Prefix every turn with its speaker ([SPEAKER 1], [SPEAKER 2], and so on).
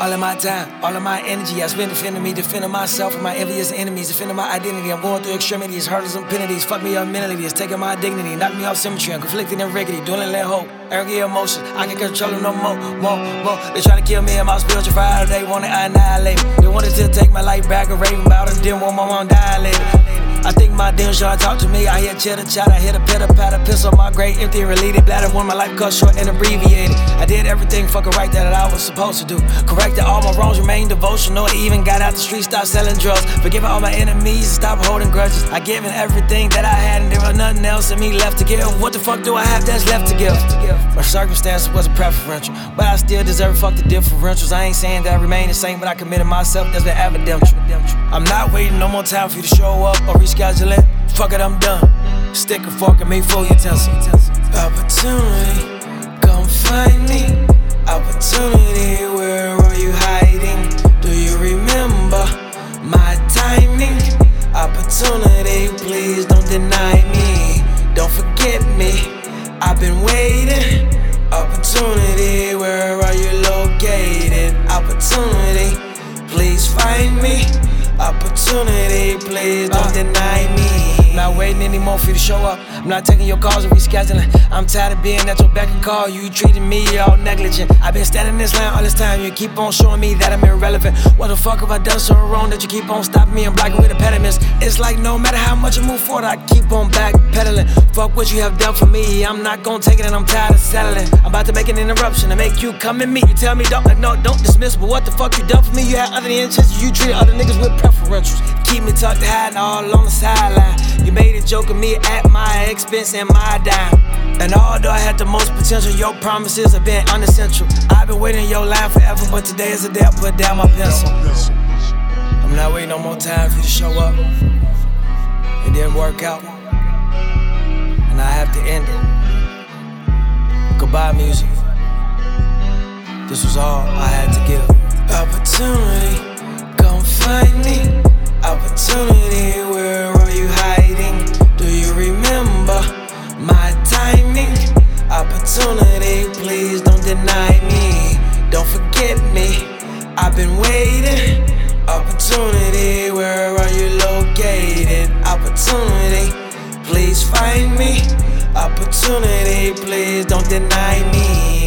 [SPEAKER 1] All of my time, all of my energy, I spend defending me, defending myself from my envious enemies, defending my identity. I'm going through extremities, hurdles and penalties. Fuck me up mentally, it's taking my dignity, knock me off symmetry. I'm conflicted and rickety, dwindling let hope, arrogant emotion. I can't control them no more, more, more. They trying to kill me in my spiritual fire, they wanna annihilate me. They wanted to take my life back and raving about it, didn't want my mom dilated. I think my damn sure talk to me. I hear chitter chatter, hit a pitter patter, piss on my great empty and related bladder. When my life cut short and abbreviated, I did everything fucking right that I was supposed to do. Corrected all my wrongs, remained devotional. Even got out the street, stopped selling drugs. Forgiving all my enemies, stop holding grudges. I given everything that I had, and there was nothing else in me left to give. What the fuck do I have that's left to give? My circumstances wasn't preferential, but I still deserve fuck the differentials. I ain't saying that I remain the same, but I committed myself, that's been evidential. I'm not waiting no more time for you to show up or rescheduling. Fuck it, I'm done. Stick a fork in me, full utensil. Opportunity, come find me. Opportunity, where are you hiding? Do you remember my timing? Opportunity, please don't deny me. Don't forget me. I've been waiting. Opportunity, where are you located? Opportunity, please find me. Opportunity, please don't deny me. Not waiting anymore for you to show up. I'm not taking your calls and rescheduling. I'm tired of being at your beck and call. You treating me all negligent. I've been standing in this line all this time. You keep on showing me that I'm irrelevant. What the fuck have I done so wrong that you keep on stopping me and blocking with impediments? It's like no matter how much I move forward, I keep on backpedaling. Fuck what you have done for me. I'm not gonna take it and I'm tired of settling. I'm about to make an interruption and make you come and meet. You tell me don't no, don't dismiss, but what the fuck you done for me? You had other intentions. You treated other niggas with preferentials. Keep me tucked high and all on the sideline. You made a joke of me at my expense and my dime. And although I had the most potential, your promises have been unessential. I've been waiting your line forever, but today is the day I put down my pencil. I'm not waiting no more time for you to show up. It didn't work out. And I have to end it. Goodbye, music. This was all I had to give. Opportunity, Opportunity, please find me. Opportunity, please don't deny me.